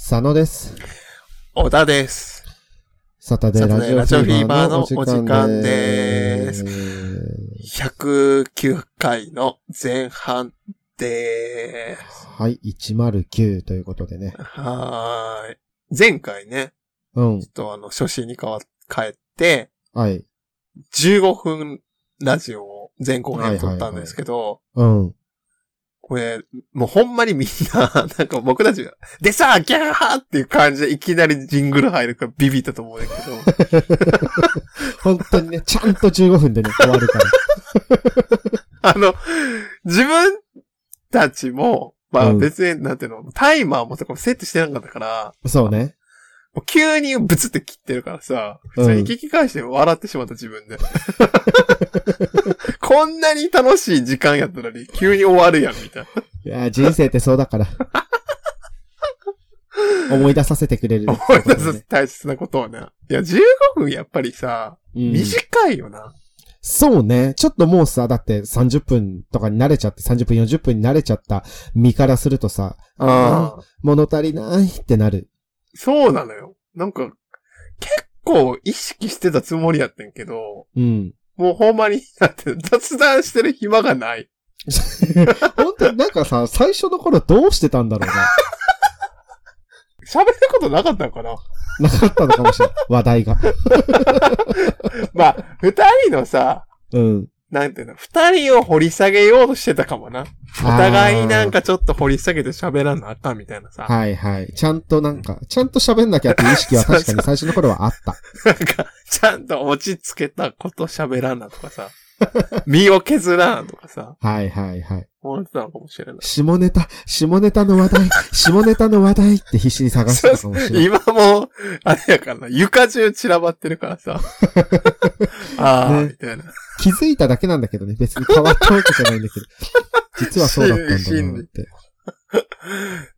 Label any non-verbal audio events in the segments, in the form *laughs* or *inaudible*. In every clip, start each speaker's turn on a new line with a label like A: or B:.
A: 佐野です。
B: 小田です。
A: サタデーラジオフィーバーのお
B: 時
A: 時間
B: 間
A: で。
B: です109回の前半でーす。
A: はい、109ということでね。
B: はーい。前回ね、
A: うん
B: ちょ。っとあの、初心に変わ、変えて、
A: はい。
B: 15分ラジオを前後編撮ったんですけど、
A: うん。
B: これ、もうほんまにみんな、*laughs* なんか僕たちが、でさ、ギャーっていう感じでいきなりジングル入るからビビったと思うんだけど、*laughs*
A: 本当にね、ちゃんと15分でね、終わるから。*laughs*
B: あの、自分たちも、まあ
A: うん
B: 別に、なんていうの、タイマーもとかセットしてなかったから、
A: そうね。
B: 急にブツって切ってるからさ、普通に聞き返して笑ってしまった自分で。*laughs* こんなに楽しい時間やったのに、急に終わるやん、みたいな。
A: いやー、人生ってそうだから。*laughs* 思い出させてくれる、
B: 思い出す大切なことはね。いや、15分やっぱりさ、
A: うん
B: 短いよな。
A: そうね。ちょっともうさ、だって30分とかに慣れちゃって、30分40分に慣れちゃった身からするとさ、
B: ああ。
A: 物足りないってなる。
B: そうなのよ。なんか、結構意識してたつもりやってんけど、
A: うん。
B: もうほんまに、だって雑談してる暇がない。*laughs*
A: 本当になんかさ、最初の頃どうしてたんだろう
B: 喋ることなかったのかな
A: な。なかったのかもしれない。話題が。*laughs*
B: まあ、二人のさ、
A: うん。
B: なんていうの、二人を掘り下げようとしてたかもな。お互いになんかちょっと掘り下げて喋らなあかんみたいなさ。
A: はいはい。ちゃんとなんか、ちゃんと喋んなきゃっていう意識は確かに最初の頃はあった。
B: なんか、ちゃんと落ち着けたこと喋らなとかさ。*laughs* 身を削らなとかさ。
A: はいはいはい。
B: 思ってたのかもしれない。
A: 下ネタ、下ネタの話題、*laughs* 下ネタの話題って必死に探してたかもしれない。
B: 今もう、あれやからな、床中散らばってるからさ。*laughs* ああ、
A: ね
B: みたいな。
A: 気づいただけなんだけどね。別に変わったわけじゃないんだけど。実はそうだったんだなって。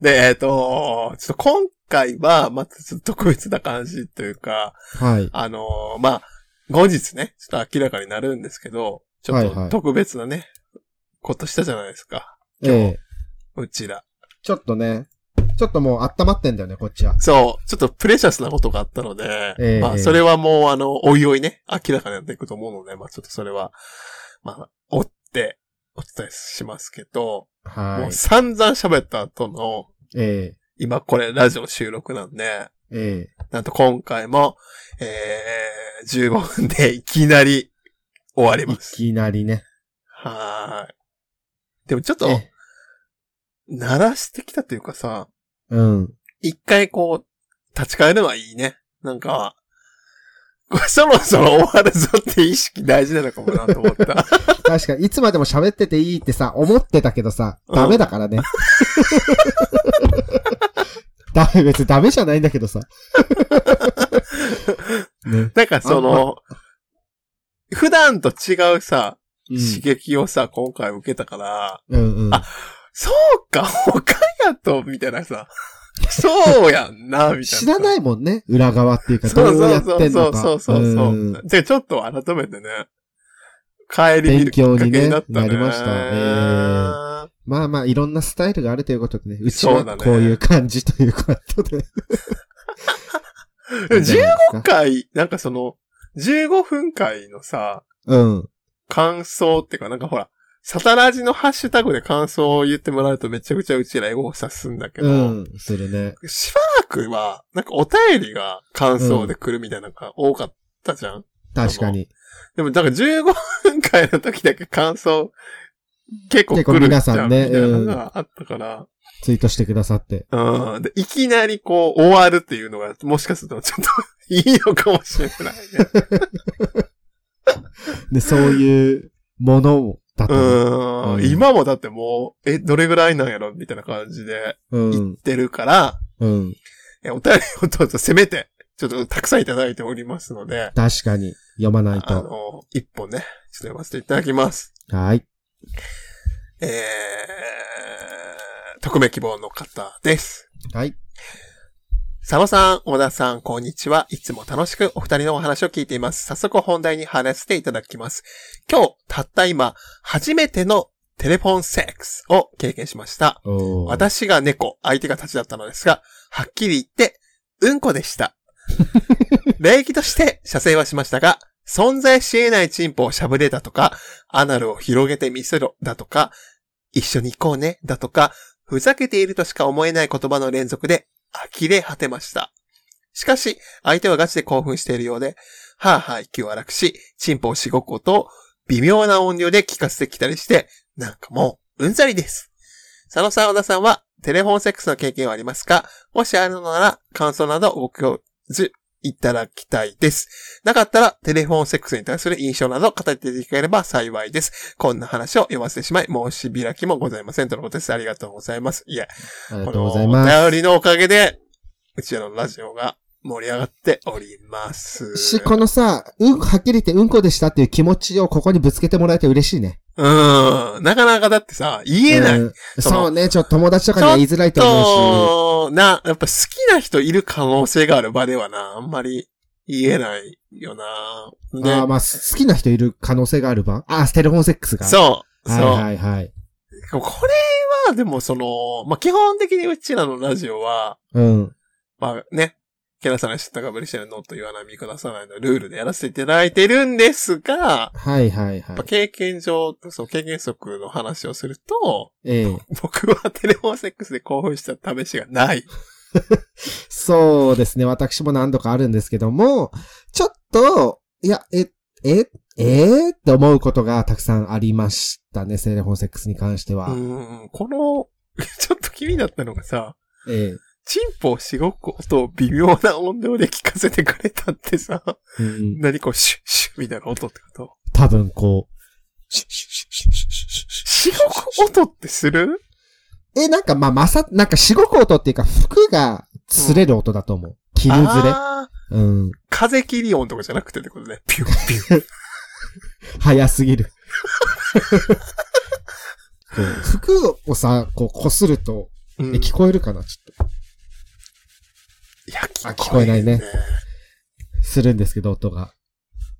B: で、えっ、と、ちょっと今回は、またちょっと特別な感じというか、
A: はい。
B: あのーまあ、後日ね、ちょっと明らかになるんですけど、ちょっ
A: はいはい
B: と特別なね、ことしたじゃないですか。
A: ええ
B: うちら。
A: ちょっとね、ちょっともう温まってんだよね、こっちは。
B: そう、ちょっとプレシャスなことがあったので、
A: ええ
B: まあ、それはもう、あの、おいおいね、明らかになっていくと思うので、まあ、ちょっとそれは、まあ、追って、お伝えしますけど、もう
A: はい。
B: 散々喋った後の、
A: え
B: 今これラジオ収録なんで、
A: ええ
B: なんと今回も、えー、15分でいきなり終わります。
A: きなりね。
B: はーい。でもちょっと、
A: え
B: 鳴らしてきたというかさ、
A: うん。
B: 一回こう、立ち返るのはいいね。なんか、これそろそろ終わるぞって意識大事なのかもなと思った。*laughs*
A: 確かに、いつまでも喋ってていいってさ、思ってたけどさ、
B: うん
A: ダメだからね。ダメ、別にダメじゃないんだけどさ。ね。*laughs*
B: なんかその、普段と違うさ、
A: うん
B: 刺激をさ、今回受けたから、
A: うんうん。
B: あそうか、他やと、みたいなさ、そうやんな、みたいな。
A: 知らないいもんね。裏側っていうか、
B: そう
A: どうや
B: そう
A: ってんのか。
B: そうそうそうそう。
A: ん
B: で、ちょっと改めてね、帰り見るきっかけになったね。
A: 勉強にねなりましたえまあまあ、いろんなスタイルがあるということでね。うちはこういう感じということで。
B: でも15
A: 回
B: 回、なんかその、15分回のさ、
A: うん。
B: 感想っていうか、なんかほら、サタラジのハッシュタグで感想を言ってもらうとめちゃくちゃうちらエゴを察すんだけど、
A: うん。するね。
B: しばらくは、なんかお便りが感想で来るみたいなのが多かったじゃん。
A: 確かに。
B: でも、だから15分回の時だけ感想結構来る
A: 皆さんね
B: みたいなのがあったから、
A: ツイートしてくださって。
B: うん。で、いきなりこう終わるっていうのが、もしかするとちょっといいのかもしれないね。*laughs*
A: で、そういうものだとね。
B: うん。
A: うん
B: 今もだってもう、え、どれぐらいなんやろみたいな感じで
A: うん。
B: 言ってるから、
A: うん。
B: えお便りをどうぞせめて、ちょっとたくさんいただいておりますので、
A: 確かに。読まない
B: あ
A: と。
B: の、一本ね、ちょっと読ませていただきます。
A: はい。
B: えー、匿名希望の方です。
A: はい。
B: 佐野さん、小田さん、こんにちは。いつも楽しくお二人のお話を聞いています。早速本題に話していただきます。今日、たった今、初めてのテレフォンセックスを経験しました。私が猫、相手が立ちだったのですが、はっきり言って、うんこでした。*laughs* 礼儀として射精はしましたが、存在し得ないチンポをしゃぶれだとか、アナルを広げてみせろだとか、一緒に行こうねだとか、ふざけているとしか思えない言葉の連続で、呆れ果てました。しかし、相手はガチで興奮しているようで、はぁはぁ息を荒くし、チンポをしごく音を微妙な音量で聞かせてきたりして、なんかもう、うんざりです。佐野さん、小田さんは、テレフォンセックスの経験はありますか？もしあるのなら、感想などご教授いただきたいです。なかったら、テレフォンセックスに対する印象など語っていただければ幸いです。こんな話を読ませてしまい、申し開きもございません。とのことです。ありがとうございます。いや、
A: ありが
B: ことの
A: うございます。
B: お便りのおかげで、うちらのラジオが盛り上がっております。
A: し、このさ、うん、はっきり言ってうんこでしたっていう気持ちをここにぶつけてもらえて嬉しいね。
B: うん。なかなかだってさ、言えない。
A: うん
B: その
A: そうね、ちょっと友達とかには言いづらいと思う
B: と、な、やっぱ好きな人いる可能性がある場ではな、あんまり言えないよな。
A: し。
B: で
A: ああ、まあ、好きな人いる可能性がある場？あ、テレフォンセックスが。
B: そう、そう。
A: はいはいはい。
B: これは、でもその、まあ、基本的にうちらのラジオは、
A: うん。
B: まあね、けなさない知ったかぶりしてるのと言わない見下さないのルールでやらせていただいてるんですが、
A: はいはいはい。
B: 経験上、そう、経験則の話をすると、
A: ええ。
B: 僕はテレフォンセックスで興奮した試しがない。*laughs*
A: そうですね。私も何度かあるんですけども、ちょっと、いや、え、え、えー、って思うことがたくさんありましたね。テレフォンセックスに関しては。
B: うん、この、*laughs* ちょっと気になったのがさ、
A: ええ。
B: チンポをしごく音を微妙な音量で聞かせてくれたってさ、
A: うん、
B: 何こう、シュッシュみたいな音ってこと？
A: 多分こう、シュッシュッシュッシュッシュッシュッシュッ
B: しごく音ってする
A: え、なんかまあ、まさ、なんかしごく音っていうか、服が擦れる音だと思う。着るずれ。うん。
B: 風切り音とかじゃなくてってことね。ピュッピュッ。
A: 早すぎる。服をさ、こう、擦ると、
B: うん
A: え、聞こえるかなち。
B: いや、
A: 聞こえないね
B: る
A: するんですけど、音が。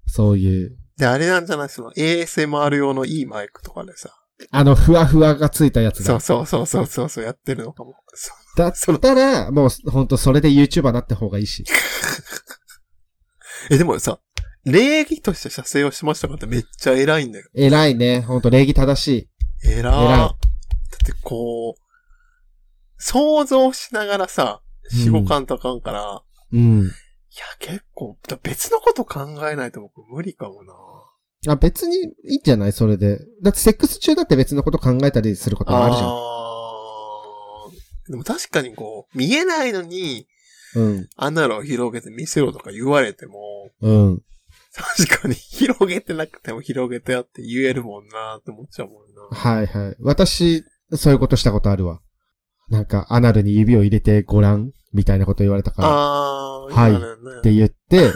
A: そういう。
B: で、あれなんじゃない？その ASMR 用のいいマイクとかでさ。
A: あの、ふわふわがついたやつだ
B: そう。そうそうそうそうそうやってるのかも。そう
A: だったら、もう、ほんと、それで YouTuber になった方がいいし。*laughs*
B: え、でもさ、礼儀として射精をしましたかってめっちゃ偉いんだよ。
A: 偉いね。ほんと、礼儀正しい。
B: 偉いだってこう、想像しながらさ、四五感とあかんから、
A: うん。
B: いや、結構、だ別のこと考えないと僕無理かもな。
A: あ、別にいいんじゃないそれで。だって、セックス中だって別のこと考えたりすることもあるじゃん。
B: あーでも確かにこう、見えないのに、
A: うん。
B: アナルを広げて見せろとか言われても、
A: うん。
B: 確かに広げてなくても広げてやって言えるもんなって思っちゃうもんな。
A: はいはい。私、そういうことしたことあるわ。なんか、アナルに指を入れてごらんみたいなこと言われたから。
B: あー、
A: はいって言って、*laughs* もう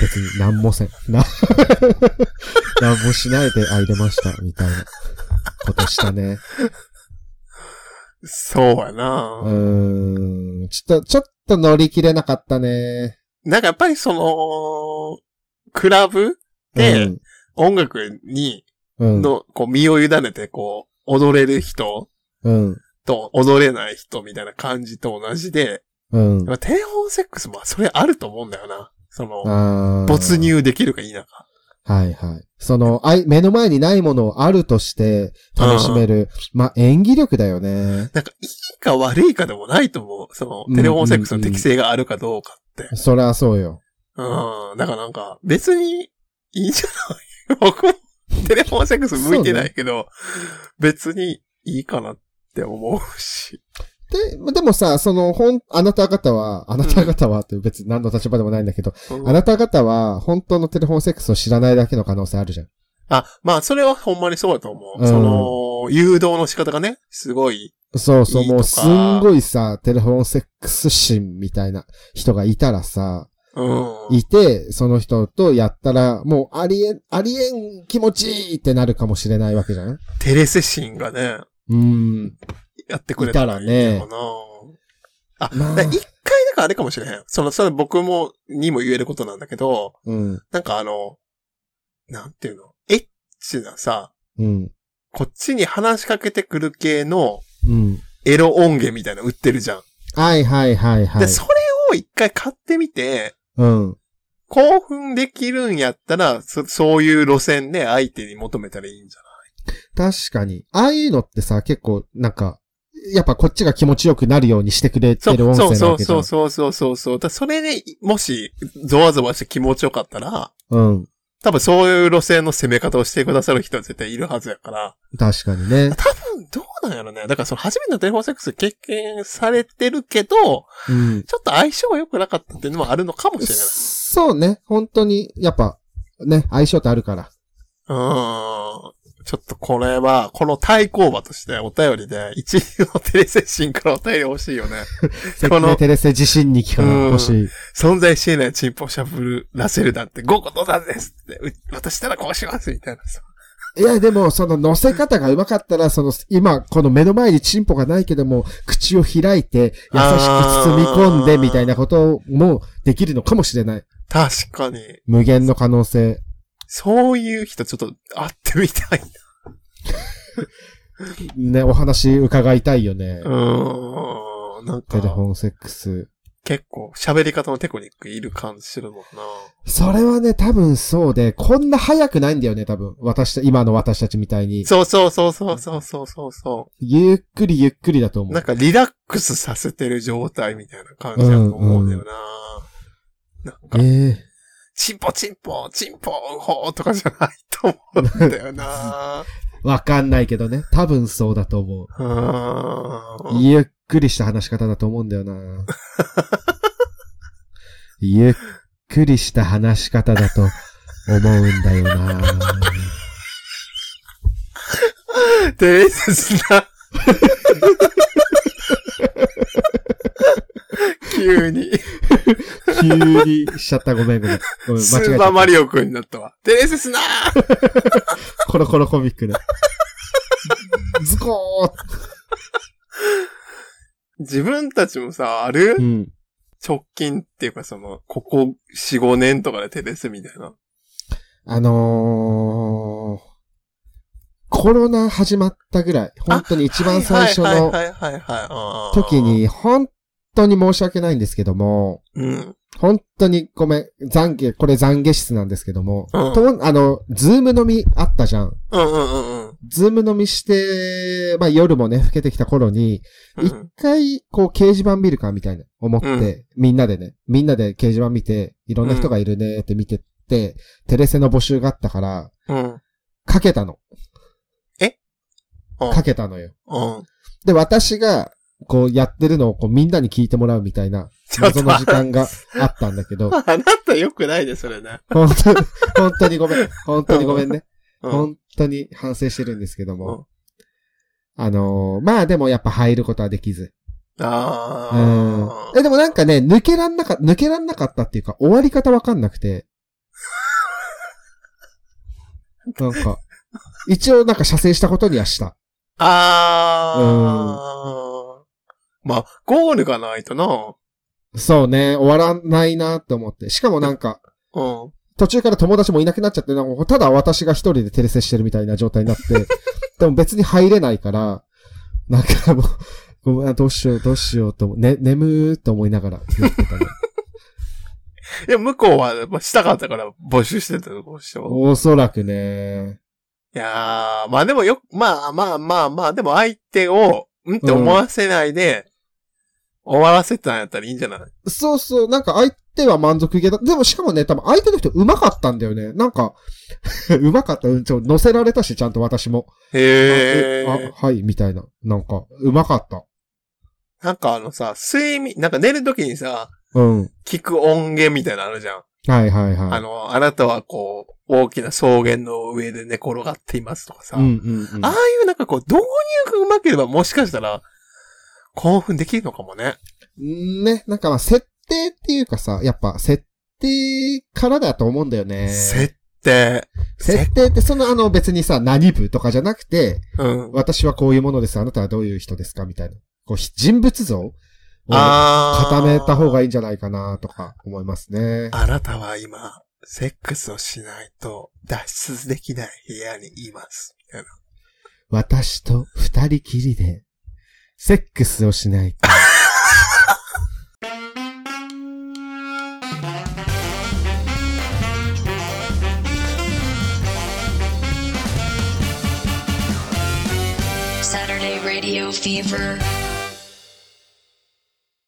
A: 別に何もせん。な、*laughs* 何もしないで、あ、入れました、みたいなことしたね。
B: そうやな、
A: うーん。ちょっと、ちょっと乗り切れなかったね。
B: なんかやっぱりその、クラブで音楽に。の、こう身を委ねてこう、踊れる人
A: うん。
B: と踊れない人みたいな感じと同じで、
A: うん。
B: やっぱテレフォンセックスもそれあると思うんだよな。その、没。入できるか否か。
A: はいはい。その、あい、目の前にないものをあるとして楽しめる。まあ、演技力だよね。
B: なんか、いいか悪いかでもないと思う。その、テレフォンセックスの適性があるかどうかって。
A: そりゃそうよ。
B: うん。だからなんか、別に、いいんじゃない *laughs* 僕も、テレフォンセックス向いてないけど、別にいいかなって思うし。
A: で、でもさ、その、ほん、あなた方は、あなた方はって別に何の立場でもないんだけど、
B: うん
A: あなた方は本当のテレフォンセックスを知らないだけの可能性あるじゃん。
B: あ、まあ、それはほんまにそうだと思う。
A: うん
B: その、誘導の仕方がね、すごい。
A: そうそう、
B: いいとか
A: もうすんごいさ、テレフォンセックス心みたいな人がいたらさ、
B: うん。
A: いて、その人とやったら、もうありえん、ありえん気持ちいいってなるかもしれないわけじゃん
B: テレセシンがね、
A: うーん。
B: やってくれたらいいのかな。あ、
A: まあ
B: 一回なんかあれかもしれへん。その、それ僕も、にも言えることなんだけど、
A: うん。
B: なんかあの、なんていうの？エッチなさ、
A: うん。
B: こっちに話しかけてくる系の
A: うん。
B: エロ音源みたいなの売ってるじゃん。
A: はいはいはいはい。
B: で、それを一回買ってみて、
A: うん。
B: 興奮できるんやったら、そそういう路線で相手に求めたらいいんじゃ
A: 確かに。ああいうのってさ、結構、なんか、やっぱこっちが気持ちよくなるようにしてくれてる音声な
B: そう。そうそうそうそうそう。だそれで、もし、ゾワゾワして気持ちよかったら、
A: うん。
B: 多分そういう路線の攻め方をしてくださる人は絶対いるはずやから。
A: 確かにね。
B: 多分、どうなんやろね。だからその初めてのテレフォンセックス経験されてるけど、
A: うん。
B: ちょっと相性が良くなかったっていうのもあるのかもしれない。
A: そうね。本当に、やっぱ、ね、相性ってあるから。
B: うーん。ちょっとこれは、この対抗馬としてお便りで、一流のテレセシンからお便り欲しいよね。*laughs* この
A: テレセ自身に聞から欲しい。
B: 存在し得ないチンポをしゃぶらせるなんて、ごことなんですって、う私したらこうしますみたいなさ。
A: いや、でも、その乗せ方が上手かったら、その、今、この目の前にチンポがないけども、口を開いて、優しく包み込んで、みたいなこともできるのかもしれない。
B: 確かに。
A: 無限の可能性。
B: そういう人ちょっと会ってみたい
A: ね、お話伺いたいよね。
B: な。うーん。なんか、
A: テレフォンセックス。
B: 結構喋り方のテクニックいる感じするもんな。
A: それはね、多分そうで、こんな早くないんだよね、多分。私た、今の私たちみたいに。
B: そうそうそうそうそうそうそうそ
A: ゆっくりゆっくりだと思
B: う。
A: う。
B: なんかリラックスさせてる状態みたいな感じだと思うんだよな。なんか、
A: ええ
B: チンポチンポ、チンポ、ウホーとかじゃないと思うんだよな。*laughs*
A: わかんないけどね。多分そうだと思
B: う。
A: ゆっくりした話し方だと思うんだよな。*laughs* ゆっくりした話し方だと思うんだよな。
B: テレスな。*laughs* 急に。
A: 急にしちゃった。ごめんごめん。ごめん、
B: ス
A: 間違えた。
B: ーパーマリオくんになったわ。テレスな
A: コロコロコミックだ。ズコー
B: 自分たちもさ、ある？
A: うん。
B: 直近っていうかその、ここ4、5年とかでテレスみたいな。
A: あのー、コロナ始まったぐらい、本当に一番最初の。時に、本当に申し訳ないんですけども、
B: うん。
A: 本当にごめん、懺悔、これ懺悔室なんですけども、
B: うん
A: とあの、ズーム飲みあったじゃん。
B: うんうんうんうん。
A: ズーム飲みして、まあ夜もね、更けてきた頃に、
B: うん
A: 一回、こう、掲示板見るかみたいな、思って、みんなでね、みんなで掲示板見て、いろんな人がいるねって見てって、テレセの募集があったから、
B: うん。
A: かけたの。
B: うん
A: かけたのよ。
B: うん。
A: で、私が、こう、やってるのを、こう、みんなに聞いてもらうみたいな、謎の時間があったんだけど、*laughs*
B: あなた良くないね、それね。
A: 本当に、本当にごめん。本当にごめんね。
B: うん。
A: 本当に反省してるんですけども。あのーまあでもやっぱ入ることはできず。
B: あ
A: うん
B: あ。。
A: え、でもなんかね、抜けらんなか、抜けらんなかったっていうか、終わり方わかんなくて。*laughs* なんか、一応なんか射精したことにはした。
B: ああ。まあ、ゴールがないとな。
A: そうね、終わらないなって思って。しかもなんか、
B: うん。
A: 途中から友達もいなくなっちゃって、なんかただ私が一人でテレセしてるみたいな状態になって、*laughs* でも別に入れないから、なんかもう、ごめん、どうしよう、どうしようとね、眠ーと思いながらやってたね。
B: いや、向こうは、まあ、したかったから募集してたとこでしょ。
A: おそらくね。
B: いやー、まあでもよ、まあまあまあまあ、でも相手を、んって思わせないで、終わらせたんやったらいいんじゃない？
A: そうそう、なんか相手は満足げだ。でもしかもね、多分相手の人上手かったんだよね。なんか、*laughs* 上手かった。うんちょ、乗せられたし、ちゃんと私も。
B: へ
A: あ、
B: え。
A: はい、みたいな。なんか、上手かった。
B: なんかあのさ、睡眠、なんか寝るときにさ、
A: うん。
B: 聞く音源みたいなのあるじゃん。
A: はいはいはい。
B: あの、あなたはこう、大きな草原の上で寝転がっていますとかさ。
A: うんうんうん。
B: ああいうなんかこう、導入が上手ければもしかしたら、興奮できるのかもね。
A: ね、なんかまあ、設定っていうかさ、やっぱ、設定からだと思うんだよね。
B: 設定。
A: 設定ってそのあの別にさ、何部とかじゃなくて、
B: うん。
A: 私はこういうものです、あなたはどういう人ですかみたいな。こう、ひ人物像を。固めた方がいいんじゃないかなとか思いますね。
B: あなたは今、セックスをしないと脱出できない部屋にいます。
A: 私と二人きりで、セックスをしないと。
C: Fever.